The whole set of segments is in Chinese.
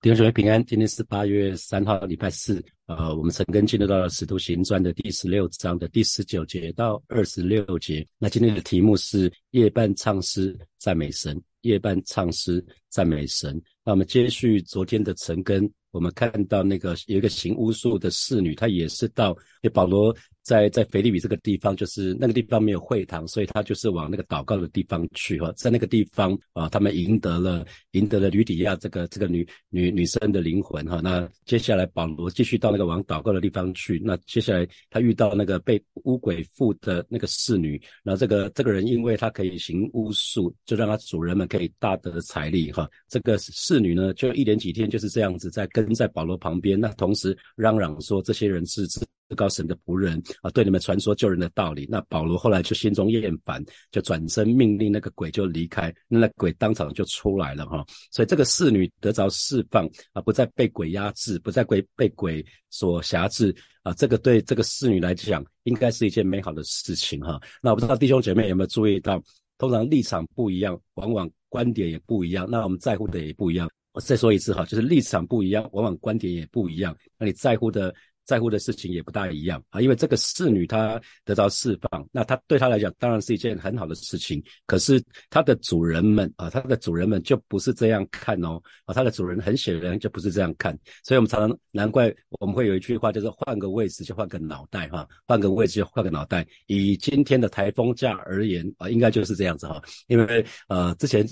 弟兄姊妹平安，今天是八月三号，礼拜四。呃，我们陈根进入到了《使徒行传》的第十六章的第十九节到二十六节。那今天的题目是夜半唱诗赞美神，夜半唱诗赞美神。那我们接续昨天的陈根，我们看到那个有一个行巫术的侍女，她也是到保罗。在在腓利比这个地方，就是那个地方没有会堂，所以他就是往那个祷告的地方去哈。在那个地方啊，他们赢得了赢得了吕底亚这个这个女女女生的灵魂哈。那接下来保罗继续到那个往祷告的地方去。那接下来他遇到那个被巫鬼附的那个侍女，然后这个这个人因为他可以行巫术，就让他主人们可以大得财力哈。这个侍女呢，就一连几天就是这样子在跟在保罗旁边，那同时嚷嚷说这些人是。高神的仆人啊，对你们传说救人的道理。那保罗后来就心中厌烦，就转身命令那个鬼就离开，那鬼当场就出来了哈。所以这个侍女得着释放啊，不再被鬼压制，不再被被鬼所辖制啊。这个对这个侍女来讲，应该是一件美好的事情哈。那我不知道弟兄姐妹有没有注意到，通常立场不一样，往往观点也不一样。那我们在乎的也不一样。我再说一次哈，就是立场不一样，往往观点也不一样。那你在乎的。在乎的事情也不大一样啊，因为这个侍女她得到释放，那她对她来讲当然是一件很好的事情。可是她的主人们啊，她的主人们就不是这样看哦啊，她的主人很显然就不是这样看。所以我们常常难怪我们会有一句话，就是换个位置就换个脑袋哈，换个位置就换个脑袋。以今天的台风假而言啊，应该就是这样子哈，因为呃之前。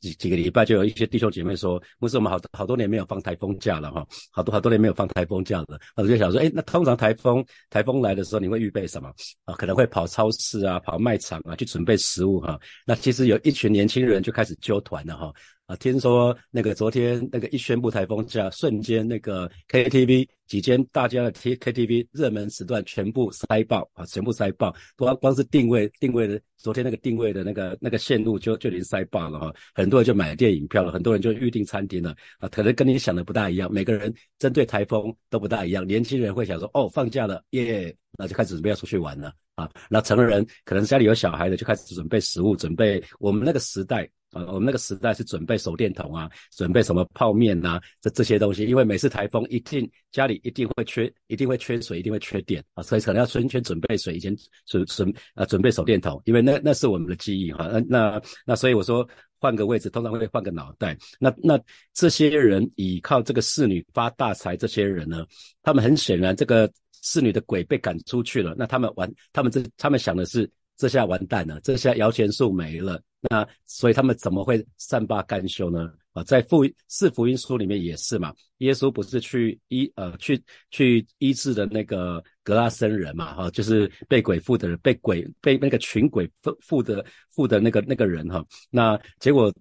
几几个礼拜就有一些弟兄姐妹说，不是我们好好多年没有放台风假了哈，好多好多年没有放台风假了，我就想说，哎，那通常台风台风来的时候，你会预备什么啊？可能会跑超市啊，跑卖场啊，去准备食物哈。那其实有一群年轻人就开始揪团了哈。啊，听说那个昨天那个一宣布台风假，瞬间那个 KTV 几间大家的 T KTV 热门时段全部塞爆啊，全部塞爆，光光是定位定位的，昨天那个定位的那个那个线路就就已经塞爆了哈，很多人就买电影票了，很多人就预定餐厅了啊，可能跟你想的不大一样，每个人针对台风都不大一样，年轻人会想说哦放假了耶，那就开始准备要出去玩了啊，那成人可能家里有小孩的就开始准备食物，准备我们那个时代。啊，我们那个时代是准备手电筒啊，准备什么泡面呐，这这些东西，因为每次台风一定家里一定会缺，一定会缺水，一定会缺电啊，所以可能要春天准备水，以前准准啊准备手电筒，因为那那是我们的记忆哈，那那那所以我说换个位置，通常会换个脑袋。那那这些人倚靠这个侍女发大财，这些人呢，他们很显然这个侍女的鬼被赶出去了，那他们完，他们这他们想的是。这下完蛋了，这下摇钱树没了。那所以他们怎么会善罢甘休呢？啊，在福四福音书里面也是嘛。耶稣不是去医呃去去医治的那个格拉森人嘛？哈，就是被鬼附的人，被鬼被那个群鬼附附的附的那个那个人哈。那结果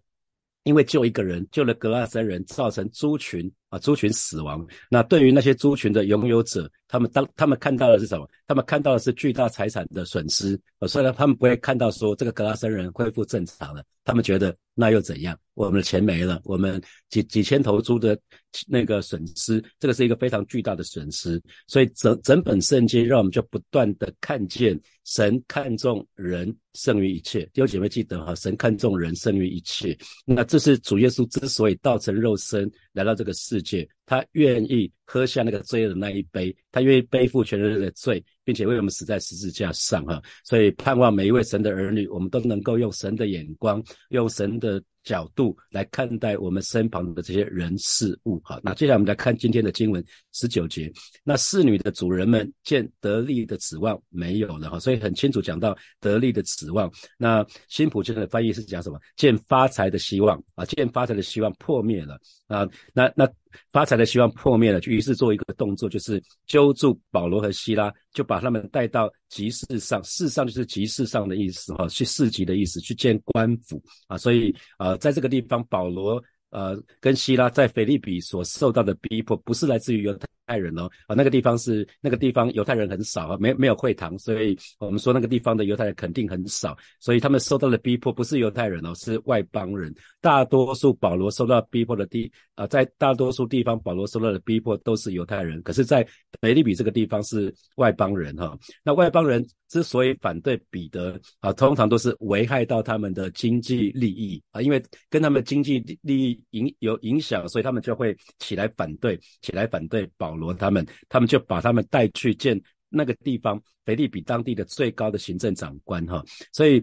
因为救一个人，救了格拉森人，造成猪群。啊，猪群死亡。那对于那些猪群的拥有者，他们当他们看到的是什么？他们看到的是巨大财产的损失。呃，所以呢，他们不会看到说这个格拉森人恢复正常了。他们觉得那又怎样？我们的钱没了，我们几几千头猪的那个损失，这个是一个非常巨大的损失。所以整整本圣经让我们就不断的看见神看重人胜于一切。弟兄姐妹记得哈，神看重人胜于一切。那这是主耶稣之所以道成肉身来到这个世。界，他愿意喝下那个罪的那一杯，他愿意背负全人类的罪，并且为我们死在十字架上，哈，所以盼望每一位神的儿女，我们都能够用神的眼光，用神的。角度来看待我们身旁的这些人事物，好，那接下来我们来看今天的经文十九节。那侍女的主人们见得力的指望没有了，哈，所以很清楚讲到得力的指望。那辛普京的翻译是讲什么？见发财的希望啊，见发财的希望破灭了啊，那那。发财的希望破灭了，就于是做一个动作，就是揪住保罗和希拉，就把他们带到集市上。市上就是集市上的意思，哈，去市集的意思，去见官府啊。所以呃，在这个地方，保罗呃跟希拉在腓利比所受到的逼迫，不是来自于犹。太人哦，啊，那个地方是那个地方犹太人很少啊，没没有会堂，所以我们说那个地方的犹太人肯定很少，所以他们受到的逼迫不是犹太人哦，是外邦人。大多数保罗受到逼迫的地啊，在大多数地方保罗受到的逼迫都是犹太人，可是，在腓利比这个地方是外邦人哈。那外邦人之所以反对彼得啊，通常都是危害到他们的经济利益啊，因为跟他们经济利益影有影响，所以他们就会起来反对，起来反对保罗他们，他们就把他们带去见那个地方腓利比当地的最高的行政长官哈，所以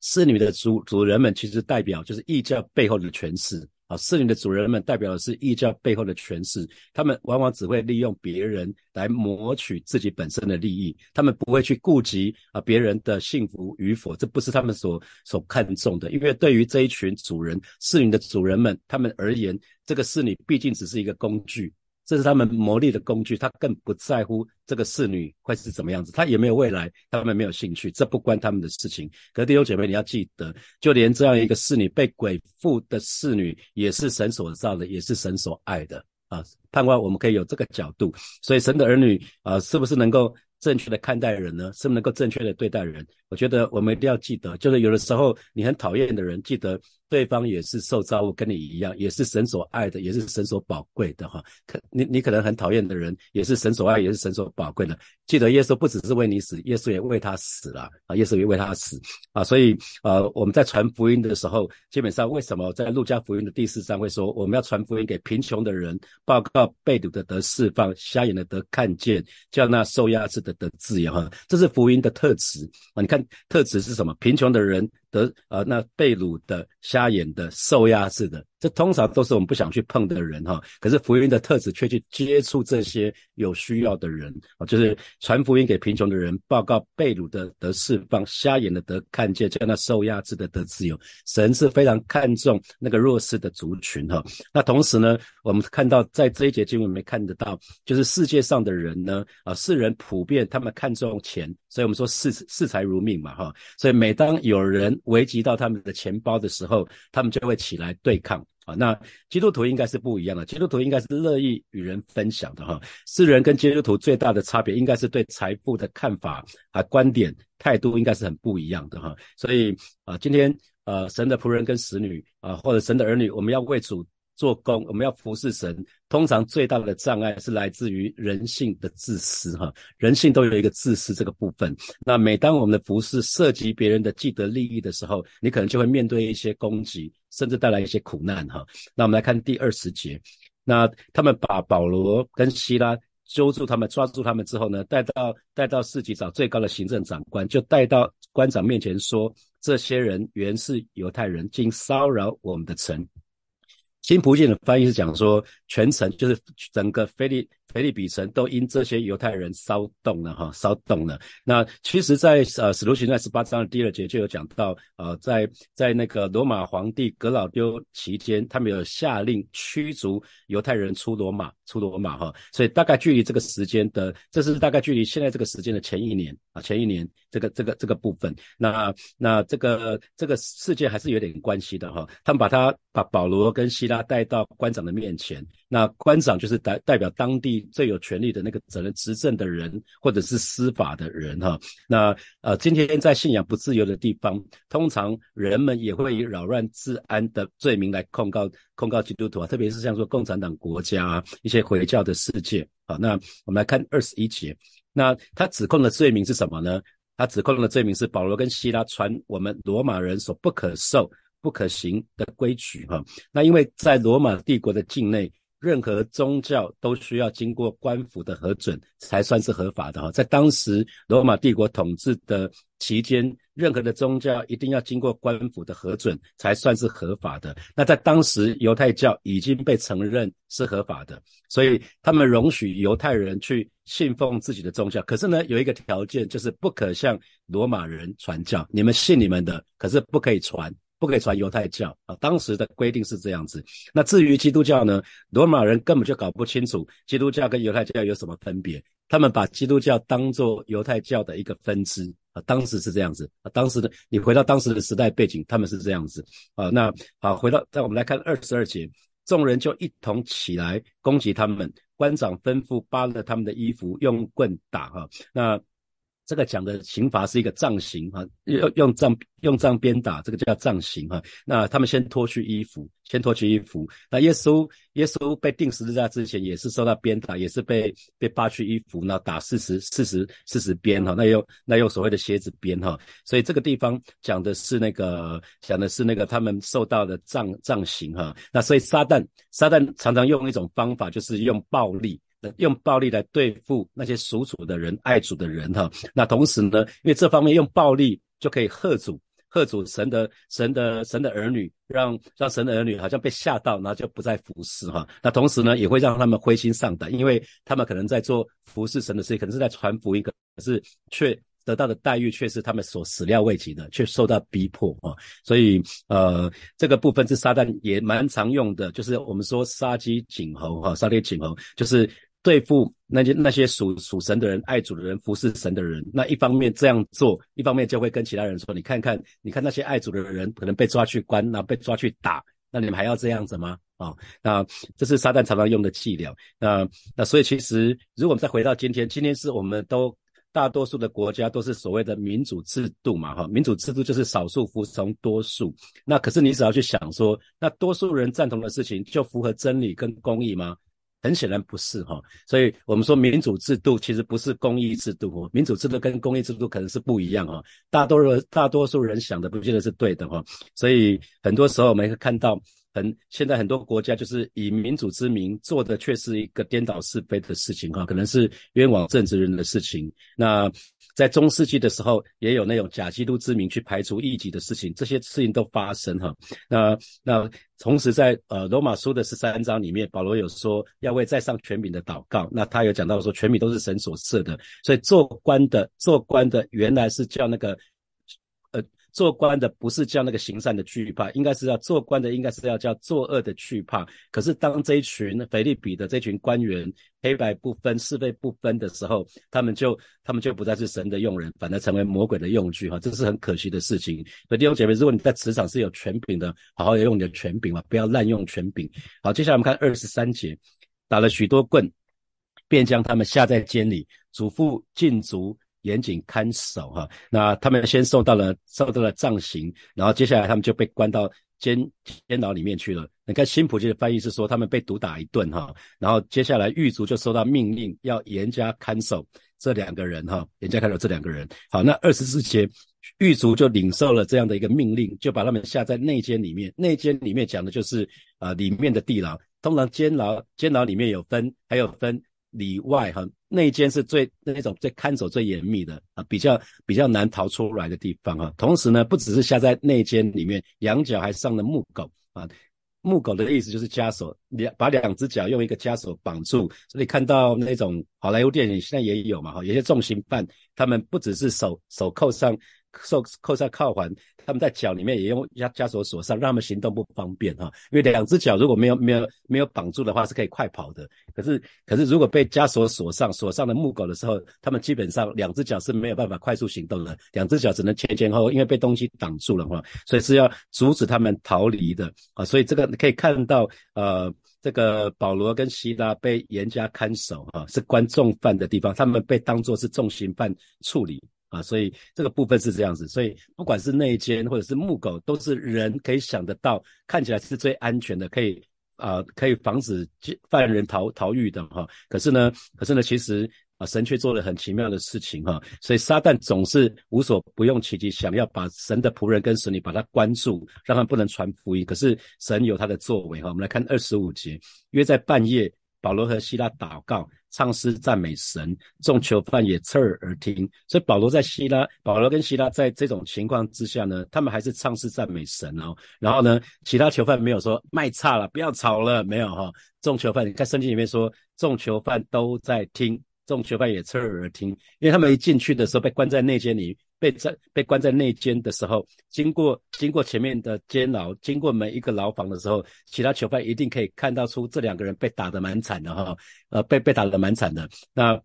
侍女的主主人们其实代表就是异教背后的权势。啊，侍女的主人们代表的是异教背后的权势，他们往往只会利用别人来谋取自己本身的利益，他们不会去顾及啊别人的幸福与否，这不是他们所所看重的。因为对于这一群主人，侍女的主人们，他们而言，这个侍女毕竟只是一个工具。这是他们谋利的工具，他更不在乎这个侍女会是怎么样子，他也没有未来，他们没有兴趣，这不关他们的事情。可是弟兄姐妹，你要记得，就连这样一个侍女被鬼附的侍女，也是神所造的，也是神所爱的啊！盼望我们可以有这个角度，所以神的儿女啊，是不是能够正确的看待人呢？是不是能够正确的对待人？我觉得我们一定要记得，就是有的时候你很讨厌的人，记得。对方也是受造物，跟你一样，也是神所爱的，也是神所宝贵的哈。可你你可能很讨厌的人，也是神所爱，也是神所宝贵的。记得耶稣不只是为你死，耶稣也为他死了啊！耶稣也为他死啊！所以呃，我们在传福音的时候，基本上为什么在路加福音的第四章会说我们要传福音给贫穷的人，报告被掳的得释放，瞎眼的得看见，叫那受压制的得自由哈？这是福音的特质啊！你看特质是什么？贫穷的人。得呃，那被掳的、瞎眼的、受压制的。这通常都是我们不想去碰的人哈，可是福音的特质却去接触这些有需要的人啊，就是传福音给贫穷的人，报告被掳的得释放，瞎眼的得看见，叫那受压制的得自由。神是非常看重那个弱势的族群哈。那同时呢，我们看到在这一节经文里面看得到，就是世界上的人呢啊，世人普遍他们看重钱，所以我们说视视财如命嘛哈。所以每当有人危及到他们的钱包的时候，他们就会起来对抗。啊，那基督徒应该是不一样的，基督徒应该是乐意与人分享的哈。世人跟基督徒最大的差别，应该是对财富的看法啊、观点、态度，应该是很不一样的哈。所以啊，今天呃，神的仆人跟使女啊，或者神的儿女，我们要为主。做工，我们要服侍神，通常最大的障碍是来自于人性的自私，哈，人性都有一个自私这个部分。那每当我们的服侍涉及别人的既得利益的时候，你可能就会面对一些攻击，甚至带来一些苦难，哈。那我们来看第二十节，那他们把保罗跟希拉揪住他们，抓住他们之后呢，带到带到市集找最高的行政长官，就带到官长面前说，这些人原是犹太人，竟骚扰我们的城。新普信的翻译是讲说，全城就是整个菲利菲利比城都因这些犹太人骚动了哈，骚动了。那其实，在呃使徒行传十八章的第二节就有讲到，呃，在在那个罗马皇帝格老丢期间，他们有下令驱逐犹太人出罗马，出罗马哈。所以大概距离这个时间的，这是大概距离现在这个时间的前一年啊，前一年这个这个这个部分。那那这个这个事件还是有点关系的哈。他们把他把保罗跟希拉带到官长的面前。那官长就是代代表当地最有权力的那个责任执政的人，或者是司法的人哈。那呃，今天在信仰不自由的地方，通常人们也会以扰乱治安的罪名来控告控告基督徒啊，特别是像说共产党国家啊一些回教的世界啊。那我们来看二十一节，那他指控的罪名是什么呢？他指控的罪名是保罗跟希拉传我们罗马人所不可受、不可行的规矩哈。那因为在罗马帝国的境内。任何宗教都需要经过官府的核准才算是合法的哈，在当时罗马帝国统治的期间，任何的宗教一定要经过官府的核准才算是合法的。那在当时犹太教已经被承认是合法的，所以他们容许犹太人去信奉自己的宗教。可是呢，有一个条件，就是不可向罗马人传教。你们信你们的，可是不可以传。不可以传犹太教啊，当时的规定是这样子。那至于基督教呢，罗马人根本就搞不清楚基督教跟犹太教有什么分别，他们把基督教当做犹太教的一个分支啊，当时是这样子啊。当时的你回到当时的时代背景，他们是这样子啊。那好，回到在我们来看二十二节，众人就一同起来攻击他们，官长吩咐扒了他们的衣服，用棍打哈。那这个讲的刑罚是一个杖刑哈，用用杖用杖鞭打，这个叫杖刑哈。那他们先脱去衣服，先脱去衣服。那耶稣耶稣被钉十字架之前也是受到鞭打，也是被被扒去衣服，那打四十四十四十鞭哈。那用那用所谓的鞋子鞭哈。所以这个地方讲的是那个讲的是那个他们受到的杖杖刑哈。那所以撒旦撒旦常常用一种方法，就是用暴力。用暴力来对付那些属主的人、爱主的人哈。那同时呢，因为这方面用暴力就可以吓主、吓主神的、神的、神的儿女，让让神的儿女好像被吓到，然后就不再服侍哈。那同时呢，也会让他们灰心丧胆，因为他们可能在做服侍神的事情，可能是在传福音，可是却得到的待遇却是他们所始料未及的，却受到逼迫啊。所以呃，这个部分是撒旦也蛮常用的，就是我们说杀鸡儆猴哈，杀鸡儆猴就是。对付那些那些属属神的人、爱主的人、服侍神的人，那一方面这样做，一方面就会跟其他人说：“你看看，你看那些爱主的人，可能被抓去关，那被抓去打，那你们还要这样子吗？”啊，那这是撒旦常常用的伎俩。那那所以其实，如果我们再回到今天，今天是我们都大多数的国家都是所谓的民主制度嘛，哈，民主制度就是少数服从多数。那可是你只要去想说，那多数人赞同的事情就符合真理跟公义吗？很显然不是哈，所以我们说民主制度其实不是公益制度哦，民主制度跟公益制度可能是不一样哈，大多数大多数人想的不见得是对的哈，所以很多时候我们会看到。很，现在很多国家就是以民主之名做的，却是一个颠倒是非的事情哈，可能是冤枉政治人的事情。那在中世纪的时候，也有那种假基督之名去排除异己的事情，这些事情都发生哈。那那同时在呃罗马书的十三章里面，保罗有说要为在上权柄的祷告，那他有讲到说权柄都是神所赐的，所以做官的做官的原来是叫那个。做官的不是叫那个行善的惧怕，应该是要做官的，应该是要叫作恶的惧怕。可是当这一群腓利比的这群官员黑白不分、是非不分的时候，他们就他们就不再是神的用人，反而成为魔鬼的用具哈，这是很可惜的事情。所以弟兄姐妹，如果你在职场是有权柄的，好好用你的权柄嘛，不要滥用权柄。好，接下来我们看二十三节，打了许多棍，便将他们下在监里，嘱咐禁足。严谨看守哈，那他们先受到了受到了杖刑，然后接下来他们就被关到监监牢里面去了。你看新普京的翻译是说他们被毒打一顿哈，然后接下来狱卒就收到命令要严加看守这两个人哈，严加看守这两个人。好，那二十四节狱卒就领受了这样的一个命令，就把他们下在内监里面。内监里面讲的就是啊里面的地牢，通常监牢监牢里面有分，还有分。里外哈，内间是最那种最看守最严密的啊，比较比较难逃出来的地方哈。同时呢，不只是下在内间里面，羊角还上了木狗啊。木狗的意思就是枷锁，两把两只脚用一个枷锁绑住。所以看到那种好莱坞电影现在也有嘛哈，有些重刑犯他们不只是手手扣上。受扣上铐环，他们在脚里面也用枷枷锁锁上，让他们行动不方便哈。因为两只脚如果没有没有没有绑住的话，是可以快跑的。可是可是如果被枷锁锁上，锁上的木狗的时候，他们基本上两只脚是没有办法快速行动的，两只脚只能前前后后，因为被东西挡住了哈。所以是要阻止他们逃离的啊。所以这个可以看到，呃，这个保罗跟希拉被严加看守哈，是关重犯的地方，他们被当作是重刑犯处理。啊，所以这个部分是这样子，所以不管是内奸或者是木狗，都是人可以想得到，看起来是最安全的，可以啊，可以防止犯人逃逃狱的哈。可是呢，可是呢，其实啊，神却做了很奇妙的事情哈。所以撒旦总是无所不用其极，想要把神的仆人跟神女把他关住，让他不能传福音。可是神有他的作为哈。我们来看二十五节，约在半夜，保罗和希拉祷告。唱诗赞美神，众囚犯也侧耳而听。所以保罗在希拉，保罗跟希拉在这种情况之下呢，他们还是唱诗赞美神哦。然后呢，其他囚犯没有说卖差了，不要吵了，没有哈。众囚犯，你看圣经里面说，众囚犯都在听，众囚犯也侧耳而听，因为他们一进去的时候被关在内间里。被在被关在内监的时候，经过经过前面的监牢，经过每一个牢房的时候，其他囚犯一定可以看到出这两个人被打得蛮惨的哈，呃，被被打得蛮惨的，那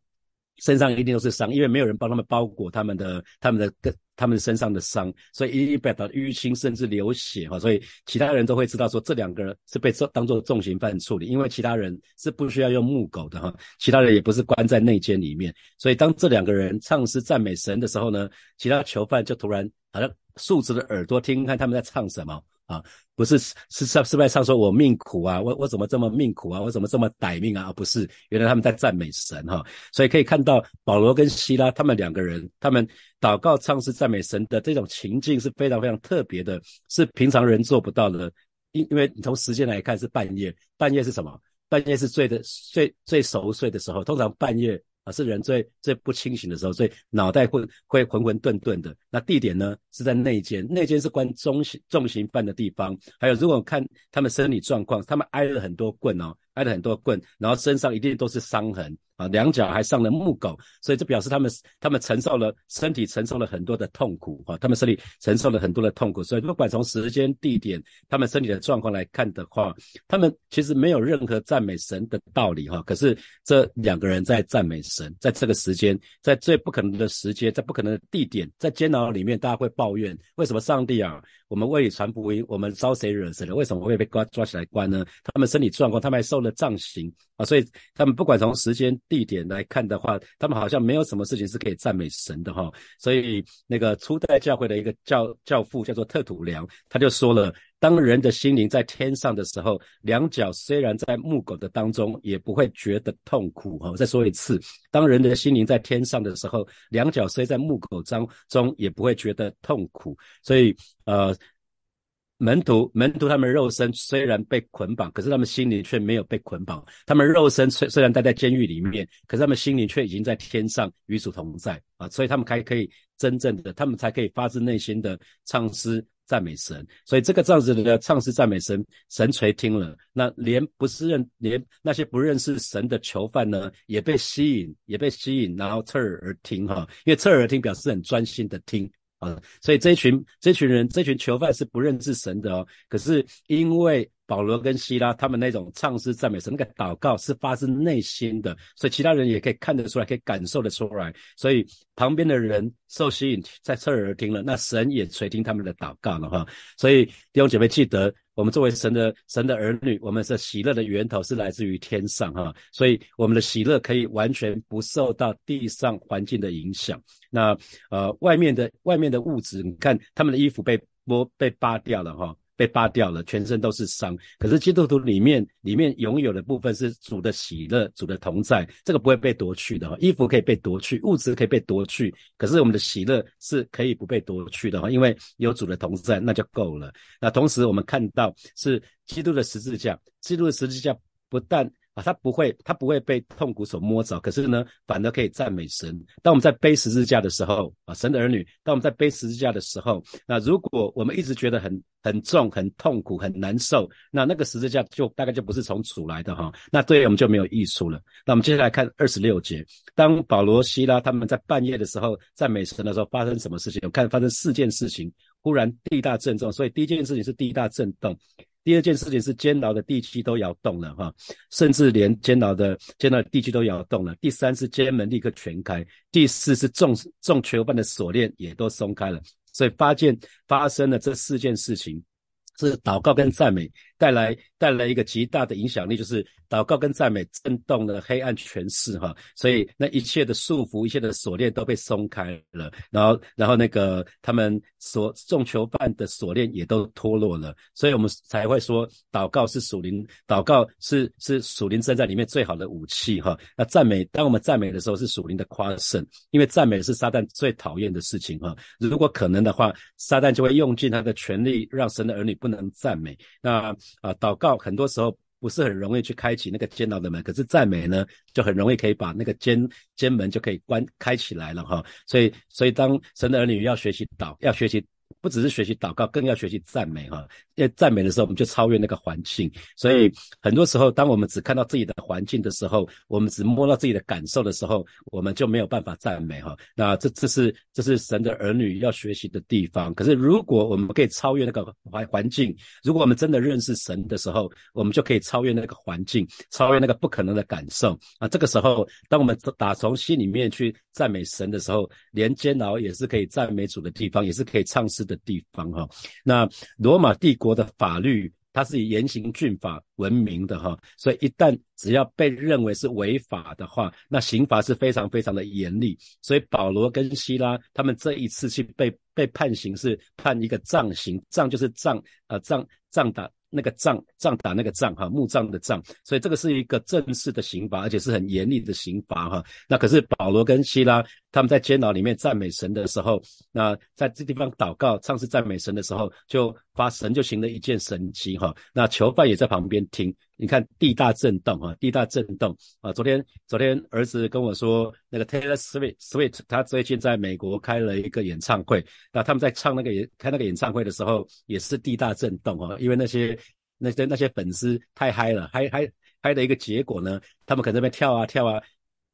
身上一定都是伤，因为没有人帮他们包裹他们的他们的他们身上的伤，所以一一表达淤青甚至流血哈，所以其他人都会知道说这两个人是被当做重刑犯处理，因为其他人是不需要用木狗的哈，其他人也不是关在内监里面，所以当这两个人唱诗赞美神的时候呢，其他囚犯就突然好像竖直的耳朵听看他们在唱什么。啊，不是是是是在唱说我命苦啊，我我怎么这么命苦啊，我怎么这么歹命啊？而不是原来他们在赞美神哈，所以可以看到保罗跟希拉他们两个人，他们祷告唱诗赞美神的这种情境是非常非常特别的，是平常人做不到的。因因为你从时间来看是半夜，半夜是什么？半夜是最的最最熟睡的时候，通常半夜。啊，是人最最不清醒的时候，所以脑袋会会混混沌沌的。那地点呢，是在内间，内间是关中刑重刑犯的地方。还有，如果看他们生理状况，他们挨了很多棍哦，挨了很多棍，然后身上一定都是伤痕。啊，两脚还上了木狗，所以这表示他们他们承受了身体承受了很多的痛苦啊，他们身体承受了很多的痛苦，所以不管从时间地点，他们身体的状况来看的话，他们其实没有任何赞美神的道理哈。可是这两个人在赞美神，在这个时间，在最不可能的时间，在不可能的地点，在监牢里面，大家会抱怨为什么上帝啊，我们为传福音，我们招谁惹谁了？为什么会被抓抓起来关呢？他们身体状况，他们还受的杖刑啊，所以他们不管从时间。地点来看的话，他们好像没有什么事情是可以赞美神的哈。所以那个初代教会的一个教教父叫做特土良，他就说了：当人的心灵在天上的时候，两脚虽然在木狗的当中，也不会觉得痛苦哈。我再说一次，当人的心灵在天上的时候，两脚虽在木狗当中，也不会觉得痛苦。所以呃。门徒，门徒，他们肉身虽然被捆绑，可是他们心灵却没有被捆绑。他们肉身虽虽然待在监狱里面，可是他们心灵却已经在天上与主同在啊！所以他们才可以真正的，他们才可以发自内心的唱诗赞美神。所以这个这样子的唱诗赞美神，神垂听了，那连不是认，连那些不认识神的囚犯呢，也被吸引，也被吸引，然后侧耳而听哈，因为侧耳听表示很专心的听。啊，所以这一群这群人这群囚犯是不认识神的哦。可是因为保罗跟希拉他们那种唱诗赞美神，那个祷告是发自内心的，所以其他人也可以看得出来，可以感受得出来。所以旁边的人受吸引，在侧耳听了，那神也垂听他们的祷告了哈。所以弟兄姐妹记得。我们作为神的神的儿女，我们的喜乐的源头是来自于天上哈，所以我们的喜乐可以完全不受到地上环境的影响。那呃，外面的外面的物质，你看他们的衣服被剥被扒掉了哈。被扒掉了，全身都是伤。可是基督徒里面里面拥有的部分是主的喜乐、主的同在，这个不会被夺去的哈。衣服可以被夺去，物质可以被夺去，可是我们的喜乐是可以不被夺去的哈，因为有主的同在，那就够了。那同时我们看到是基督的十字架，基督的十字架不但。啊，他不会，他不会被痛苦所摸着，可是呢，反而可以赞美神。当我们在背十字架的时候，啊，神的儿女，当我们在背十字架的时候，那如果我们一直觉得很很重、很痛苦、很难受，那那个十字架就大概就不是从主来的哈，那对我们就没有益处了。那我们接下来看二十六节，当保罗、希拉他们在半夜的时候赞美神的时候，发生什么事情？我看发生四件事情，忽然地大震动，所以第一件事情是地大震动。第二件事情是监牢的地基都摇动了哈，甚至连监牢的监牢地基都摇动了。第三是监门立刻全开，第四是众众囚犯的锁链也都松开了。所以发现发生了这四件事情，是祷告跟赞美。带来带来一个极大的影响力，就是祷告跟赞美震动了黑暗权势哈，所以那一切的束缚、一切的锁链都被松开了，然后然后那个他们所众囚犯的锁链也都脱落了，所以我们才会说祷告是属灵，祷告是是属灵正在里面最好的武器哈。那赞美，当我们赞美的时候是属灵的夸胜，因为赞美是撒旦最讨厌的事情哈。如果可能的话，撒旦就会用尽他的权力，让神的儿女不能赞美。那啊，祷告很多时候不是很容易去开启那个监牢的门，可是赞美呢，就很容易可以把那个监监门就可以关开起来了哈。所以，所以当神的儿女要学习祷，要学习不只是学习祷告，更要学习赞美哈。因为赞美的时候，我们就超越那个环境。所以很多时候，当我们只看到自己的环境的时候，我们只摸到自己的感受的时候，我们就没有办法赞美哈。那这这是这是神的儿女要学习的地方。可是如果我们可以超越那个环环境，如果我们真的认识神的时候，我们就可以超越那个环境，超越那个不可能的感受啊。这个时候，当我们打从心里面去赞美神的时候，连煎熬也是可以赞美主的地方，也是可以唱诗的地方哈。那罗马帝。国的法律，它是以严刑峻法闻名的哈，所以一旦只要被认为是违法的话，那刑罚是非常非常的严厉。所以保罗跟希拉他们这一次去被被判刑是判一个杖刑，杖就是杖啊杖杖打。那个杖杖打那个杖哈木杖的杖，所以这个是一个正式的刑罚，而且是很严厉的刑罚哈。那可是保罗跟希拉他们在监牢里面赞美神的时候，那在这地方祷告唱诗赞美神的时候，就发神就行了一件神奇哈。那囚犯也在旁边听，你看地大震动哈，地大震动啊。昨天昨天儿子跟我说，那个 Taylor Swift Swift 他最近在美国开了一个演唱会，那他们在唱那个演开那个演唱会的时候，也是地大震动哈，因为那些。那些那些粉丝太嗨了，嗨嗨嗨的一个结果呢，他们可能在那边跳啊跳啊。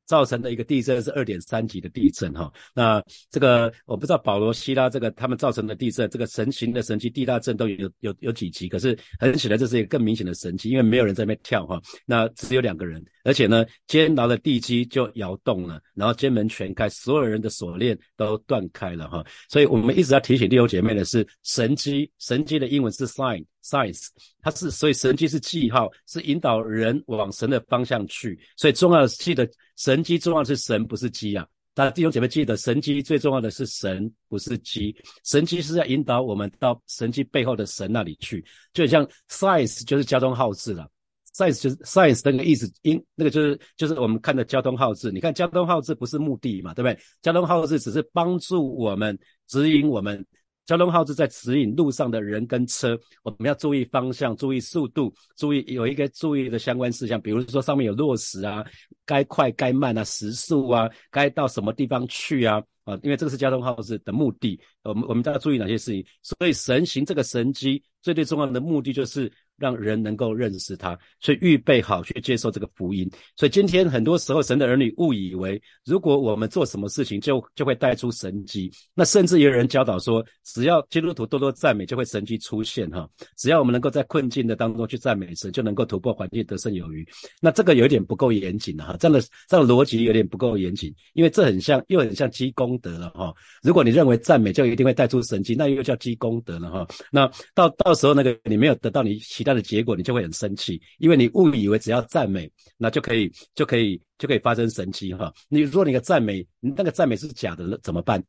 造成的一个地震是二点三级的地震哈，那这个我不知道保罗希拉这个他们造成的地震，这个神行的神迹地大震都有有有几级，可是很显然这是一个更明显的神迹，因为没有人在那边跳哈，那只有两个人，而且呢监牢的地基就摇动了，然后监门全开，所有人的锁链都断开了哈，所以我们一直要提醒弟兄姐妹的是神机，神机的英文是 sign。Science，它是所以神迹是记号，是引导人往神的方向去。所以重要的记得神迹重要是神，不是鸡啊！大家弟兄姐妹记得神迹最重要的是神，不是鸡。神迹是要引导我们到神迹背后的神那里去。就像 Science 就是交通号志了，Science 就是 Science 那个意思，因那个就是就是我们看的交通号志。你看交通号志不是目的嘛，对不对？交通号志只是帮助我们指引我们。交通号志在指引路上的人跟车，我们要注意方向，注意速度，注意有一个注意的相关事项，比如说上面有落石啊，该快该慢啊，时速啊，该到什么地方去啊，啊，因为这个是交通号志的目的，我们我们都要注意哪些事情。所以神行这个神机最最重要的目的就是。让人能够认识他，所以预备好去接受这个福音。所以今天很多时候，神的儿女误以为，如果我们做什么事情，就就会带出神迹。那甚至也有人教导说，只要基督徒多多赞美，就会神迹出现哈。只要我们能够在困境的当中去赞美神，就能够突破环境，得胜有余。那这个有点不够严谨哈，这样的这样的逻辑有点不够严谨，因为这很像又很像积功德了哈。如果你认为赞美就一定会带出神迹，那又叫积功德了哈。那到到时候那个你没有得到你期待。的结果，你就会很生气，因为你误以为只要赞美，那就可以就可以就可以发生神奇哈。你如果你的赞美，你那个赞美是假的，怎么办？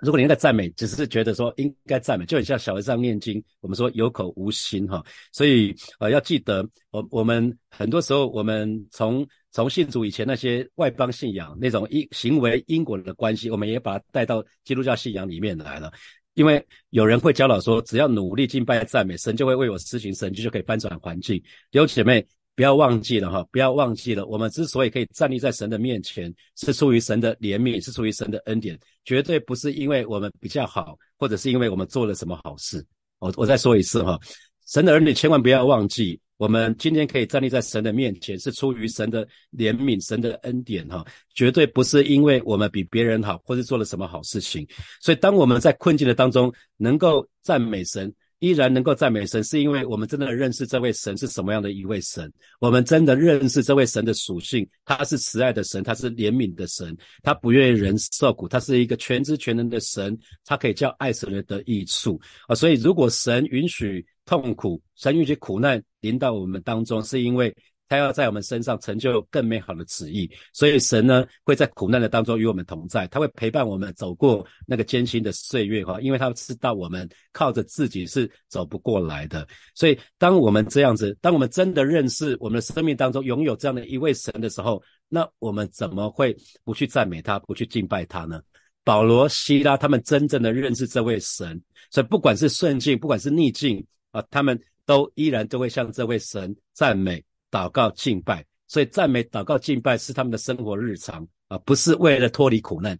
如果你那个赞美只是觉得说应该赞美，就很像小和尚念经，我们说有口无心哈。所以呃，要记得，我我们很多时候，我们从从信主以前那些外邦信仰那种因行为因果的关系，我们也把它带到基督教信仰里面来了。因为有人会教导说，只要努力敬拜赞美神，就会为我施行神迹，就可以翻转环境。有姐妹，不要忘记了哈，不要忘记了，我们之所以可以站立在神的面前，是出于神的怜悯，是出于神的恩典，绝对不是因为我们比较好，或者是因为我们做了什么好事。我我再说一次哈，神的儿女千万不要忘记。我们今天可以站立在神的面前，是出于神的怜悯、神的恩典，哈，绝对不是因为我们比别人好，或是做了什么好事情。所以，当我们在困境的当中，能够赞美神，依然能够赞美神，是因为我们真的认识这位神是什么样的一位神。我们真的认识这位神的属性，他是慈爱的神，他是怜悯的神，他不愿意人受苦，他是一个全知全能的神，他可以叫爱神人得益处啊。所以，如果神允许，痛苦，神允许苦难临到我们当中，是因为他要在我们身上成就更美好的旨意。所以神呢会在苦难的当中与我们同在，他会陪伴我们走过那个艰辛的岁月哈，因为他知道我们靠着自己是走不过来的。所以当我们这样子，当我们真的认识我们的生命当中拥有这样的一位神的时候，那我们怎么会不去赞美他，不去敬拜他呢？保罗、希拉他们真正的认识这位神，所以不管是顺境，不管是逆境。啊，他们都依然都会向这位神赞美、祷告、敬拜，所以赞美、祷告、敬拜是他们的生活日常啊，不是为了脱离苦难。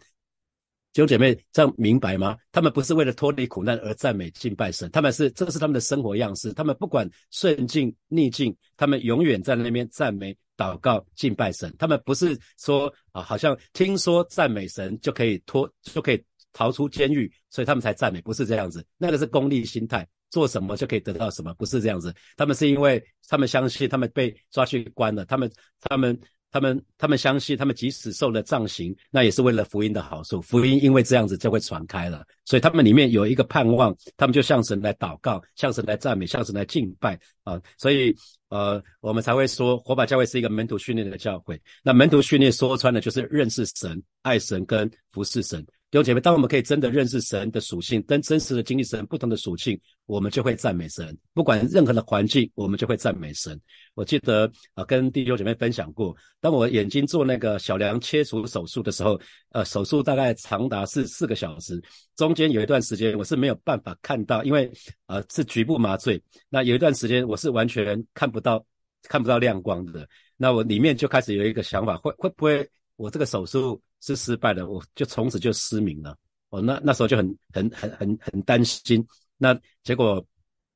弟兄姐妹，这样明白吗？他们不是为了脱离苦难而赞美敬拜神，他们是这个是他们的生活样式。他们不管顺境逆境，他们永远在那边赞美、祷告、敬拜神。他们不是说啊，好像听说赞美神就可以脱，就可以逃出监狱，所以他们才赞美，不是这样子。那个是功利心态，做什么就可以得到什么，不是这样子。他们是因为他们相信，他们被抓去关了，他们他们。他们他们相信，他们即使受了杖刑，那也是为了福音的好处。福音因为这样子就会传开了，所以他们里面有一个盼望，他们就向神来祷告，向神来赞美，向神来敬拜啊。所以呃，我们才会说火把教会是一个门徒训练的教会。那门徒训练说穿了就是认识神、爱神跟服侍神。弟兄姐妹，当我们可以真的认识神的属性，跟真实的经历神不同的属性，我们就会赞美神。不管任何的环境，我们就会赞美神。我记得啊，跟弟兄姐妹分享过，当我眼睛做那个小梁切除手术的时候，呃，手术大概长达是四个小时，中间有一段时间我是没有办法看到，因为呃是局部麻醉。那有一段时间我是完全看不到看不到亮光的。那我里面就开始有一个想法，会会不会我这个手术？是失败的，我就从此就失明了。我，那那时候就很很很很很担心。那结果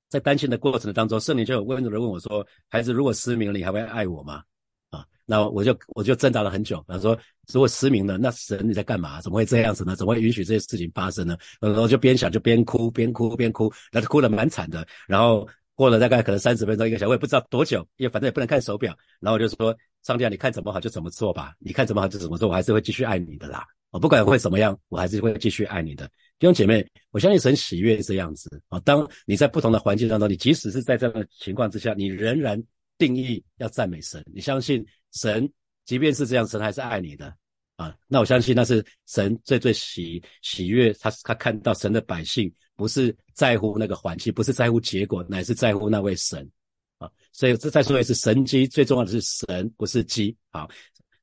在担心的过程当中，圣灵就有温柔的问我说：“孩子，如果失明了，你还会爱我吗？”啊，那我就我就挣扎了很久。他说：“如果失明了，那神你在干嘛？怎么会这样子呢？怎么会允许这些事情发生呢？”然后就边想就边哭，边哭边哭，那哭得蛮惨的。然后过了大概可能三十分钟一个小时，我也不知道多久，因为反正也不能看手表。然后我就说。上帝啊，你看怎么好就怎么做吧，你看怎么好就怎么做，我还是会继续爱你的啦。我不管会怎么样，我还是会继续爱你的弟兄姐妹。我相信神喜悦这样子啊。当你在不同的环境当中，你即使是在这样的情况之下，你仍然定义要赞美神。你相信神，即便是这样，神还是爱你的啊。那我相信那是神最最喜喜悦，他他看到神的百姓不是在乎那个环境，不是在乎结果，乃是在乎那位神。啊，所以这再说一次，神机最重要的是神，不是机。好，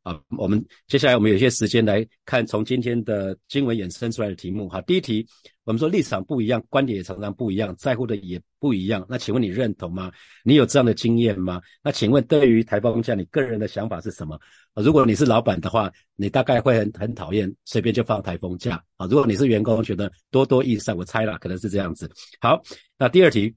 啊，我们接下来我们有些时间来看从今天的经文衍生出来的题目。哈，第一题，我们说立场不一样，观点也常常不一样，在乎的也不一样。那请问你认同吗？你有这样的经验吗？那请问对于台风假，你个人的想法是什么？如果你是老板的话，你大概会很很讨厌随便就放台风假啊。如果你是员工，觉得多多益善，我猜了，可能是这样子。好，那第二题。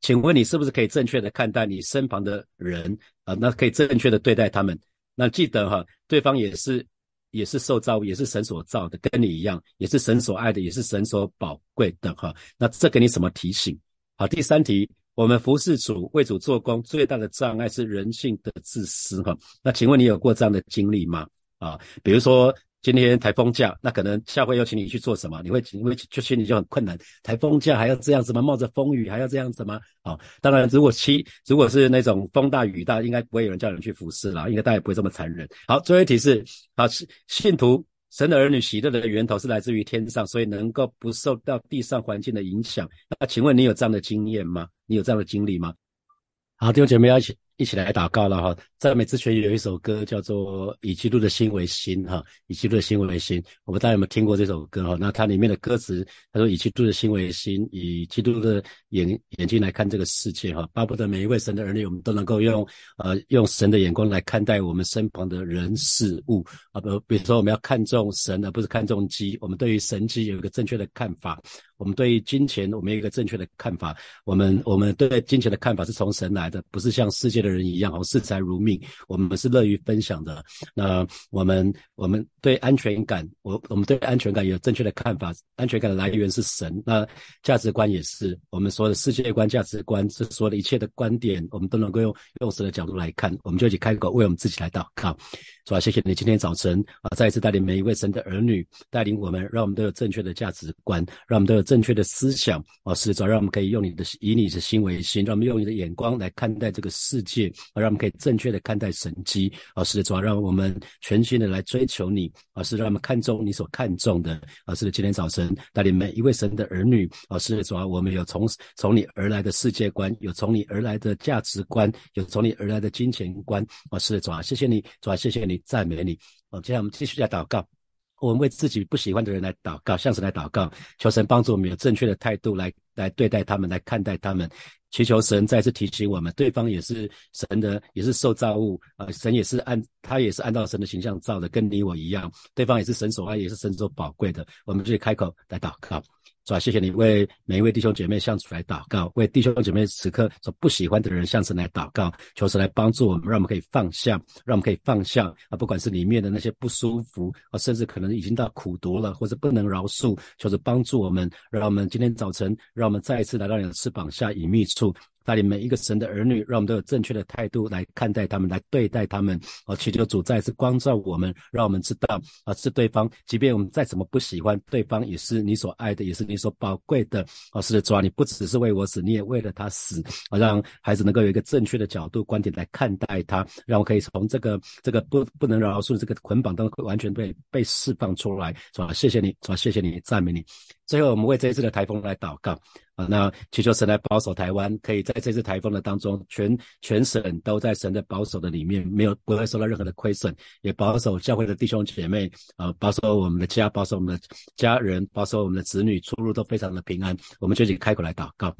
请问你是不是可以正确的看待你身旁的人啊？那可以正确的对待他们。那记得哈，对方也是也是受造物，也是神所造的，跟你一样，也是神所爱的，也是神所宝贵的哈。那这给你什么提醒？好，第三题，我们服侍主为主做工最大的障碍是人性的自私哈。那请问你有过这样的经历吗？啊，比如说。今天台风假，那可能下回要请你去做什么？你会因为就心里就很困难。台风假还要这样子吗？冒着风雨还要这样子吗？啊，当然，如果七如果是那种风大雨大，应该不会有人叫人去服侍了，应该大家也不会这么残忍。好，最后一题是：啊，信徒神的儿女喜乐的源头是来自于天上，所以能够不受到地上环境的影响。那请问你有这样的经验吗？你有这样的经历吗？好，弟兄姐妹一起。一起来祷告了哈，赞美之泉有一首歌叫做《以基督的心为心》哈，以基督的心为心。我们大家有没有听过这首歌哈？那它里面的歌词，他说：“以基督的心为心，以基督的眼眼睛来看这个世界哈，巴不得每一位神的儿女，我们都能够用呃用神的眼光来看待我们身旁的人事物啊，不，比如说我们要看重神而不是看重机，我们对于神机有一个正确的看法。”我们对于金钱，我们有一个正确的看法。我们我们对待金钱的看法是从神来的，不是像世界的人一样，哦，视财如命。我们是乐于分享的。那我们我们对安全感，我我们对安全感有正确的看法。安全感的来源是神。那价值观也是，我们说的世界观、价值观，是所有的一切的观点，我们都能够用用神的角度来看。我们就一起开口为我们自己来祷告。主啊，谢谢你今天早晨啊，再一次带领每一位神的儿女，带领我们，让我们都有正确的价值观，让我们都有。正确的思想啊，是主要让我们可以用你的以你的心为心，让我们用你的眼光来看待这个世界啊，让我们可以正确的看待神机。啊，是主要让我们全心的来追求你。啊，是让我们看重你所看重的。啊，是今天早晨带领每一位神的儿女。啊，是主要我们有从从你而来的世界观，有从你而来的价值观，有从你而来的金钱观。啊，是主啊，谢谢你，主啊，谢谢你，赞美你。好，接下来我们继续来祷告。我们为自己不喜欢的人来祷告，向神来祷告，求神帮助我们有正确的态度来来对待他们，来看待他们。祈求神再次提醒我们，对方也是神的，也是受造物啊，神也是按他也是按照神的形象造的，跟你我一样。对方也是神所爱，也是神所宝贵的。我们就开口来祷告。主啊，谢谢你为每一位弟兄姐妹向主来祷告，为弟兄姐妹此刻所不喜欢的人向神来祷告，求神来帮助我们，让我们可以放下，让我们可以放下啊，不管是里面的那些不舒服啊，甚至可能已经到苦毒了，或者不能饶恕，求神帮助我们，让我们今天早晨，让我们再一次来到你的翅膀下隐秘处。带领每一个神的儿女，让我们都有正确的态度来看待他们，来对待他们。啊，祈求主再次光照我们，让我们知道啊，是对方，即便我们再怎么不喜欢对方，也是你所爱的，也是你所宝贵的。啊，是的，主啊，你不只是为我死，你也为了他死。啊，让孩子能够有一个正确的角度、观点来看待他，让我可以从这个这个不不能饶恕这个捆绑当中完全被被释放出来。主啊，谢谢你，主啊，谢谢你，赞美你。最后，我们为这一次的台风来祷告啊！那祈求神来保守台湾，可以在这次台风的当中，全全省都在神的保守的里面，没有不会受到任何的亏损，也保守教会的弟兄姐妹啊，保守我们的家，保守我们的家人，保守我们的子女出入都非常的平安。我们就请开口来祷告。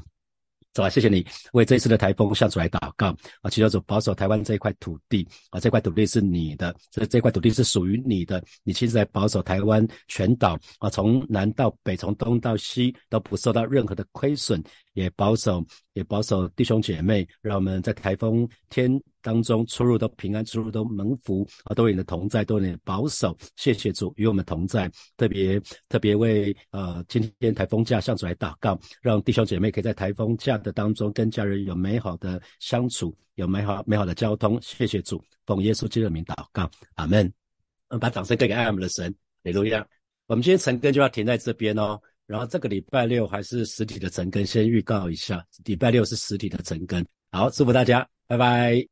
走啊！谢谢你为这一次的台风向主来祷告啊！祈求主保守台湾这一块土地啊！这块土地是你的，这这块土地是属于你的。你其实来保守台湾全岛啊，从南到北，从东到西都不受到任何的亏损，也保守也保守弟兄姐妹，让我们在台风天。当中出入都平安，出入都蒙福啊，都有你的同在，都有你的保守。谢谢主与我们同在，特别特别为呃今天台风假向主来祷告，让弟兄姐妹可以在台风假的当中跟家人有美好的相处，有美好美好的交通。谢谢主，奉耶稣基督的名祷告，阿门。嗯把掌声给给爱我们的神，李路亚。我们今天晨更就要停在这边哦，然后这个礼拜六还是实体的晨更，先预告一下，礼拜六是实体的晨更。好，祝福大家，拜拜。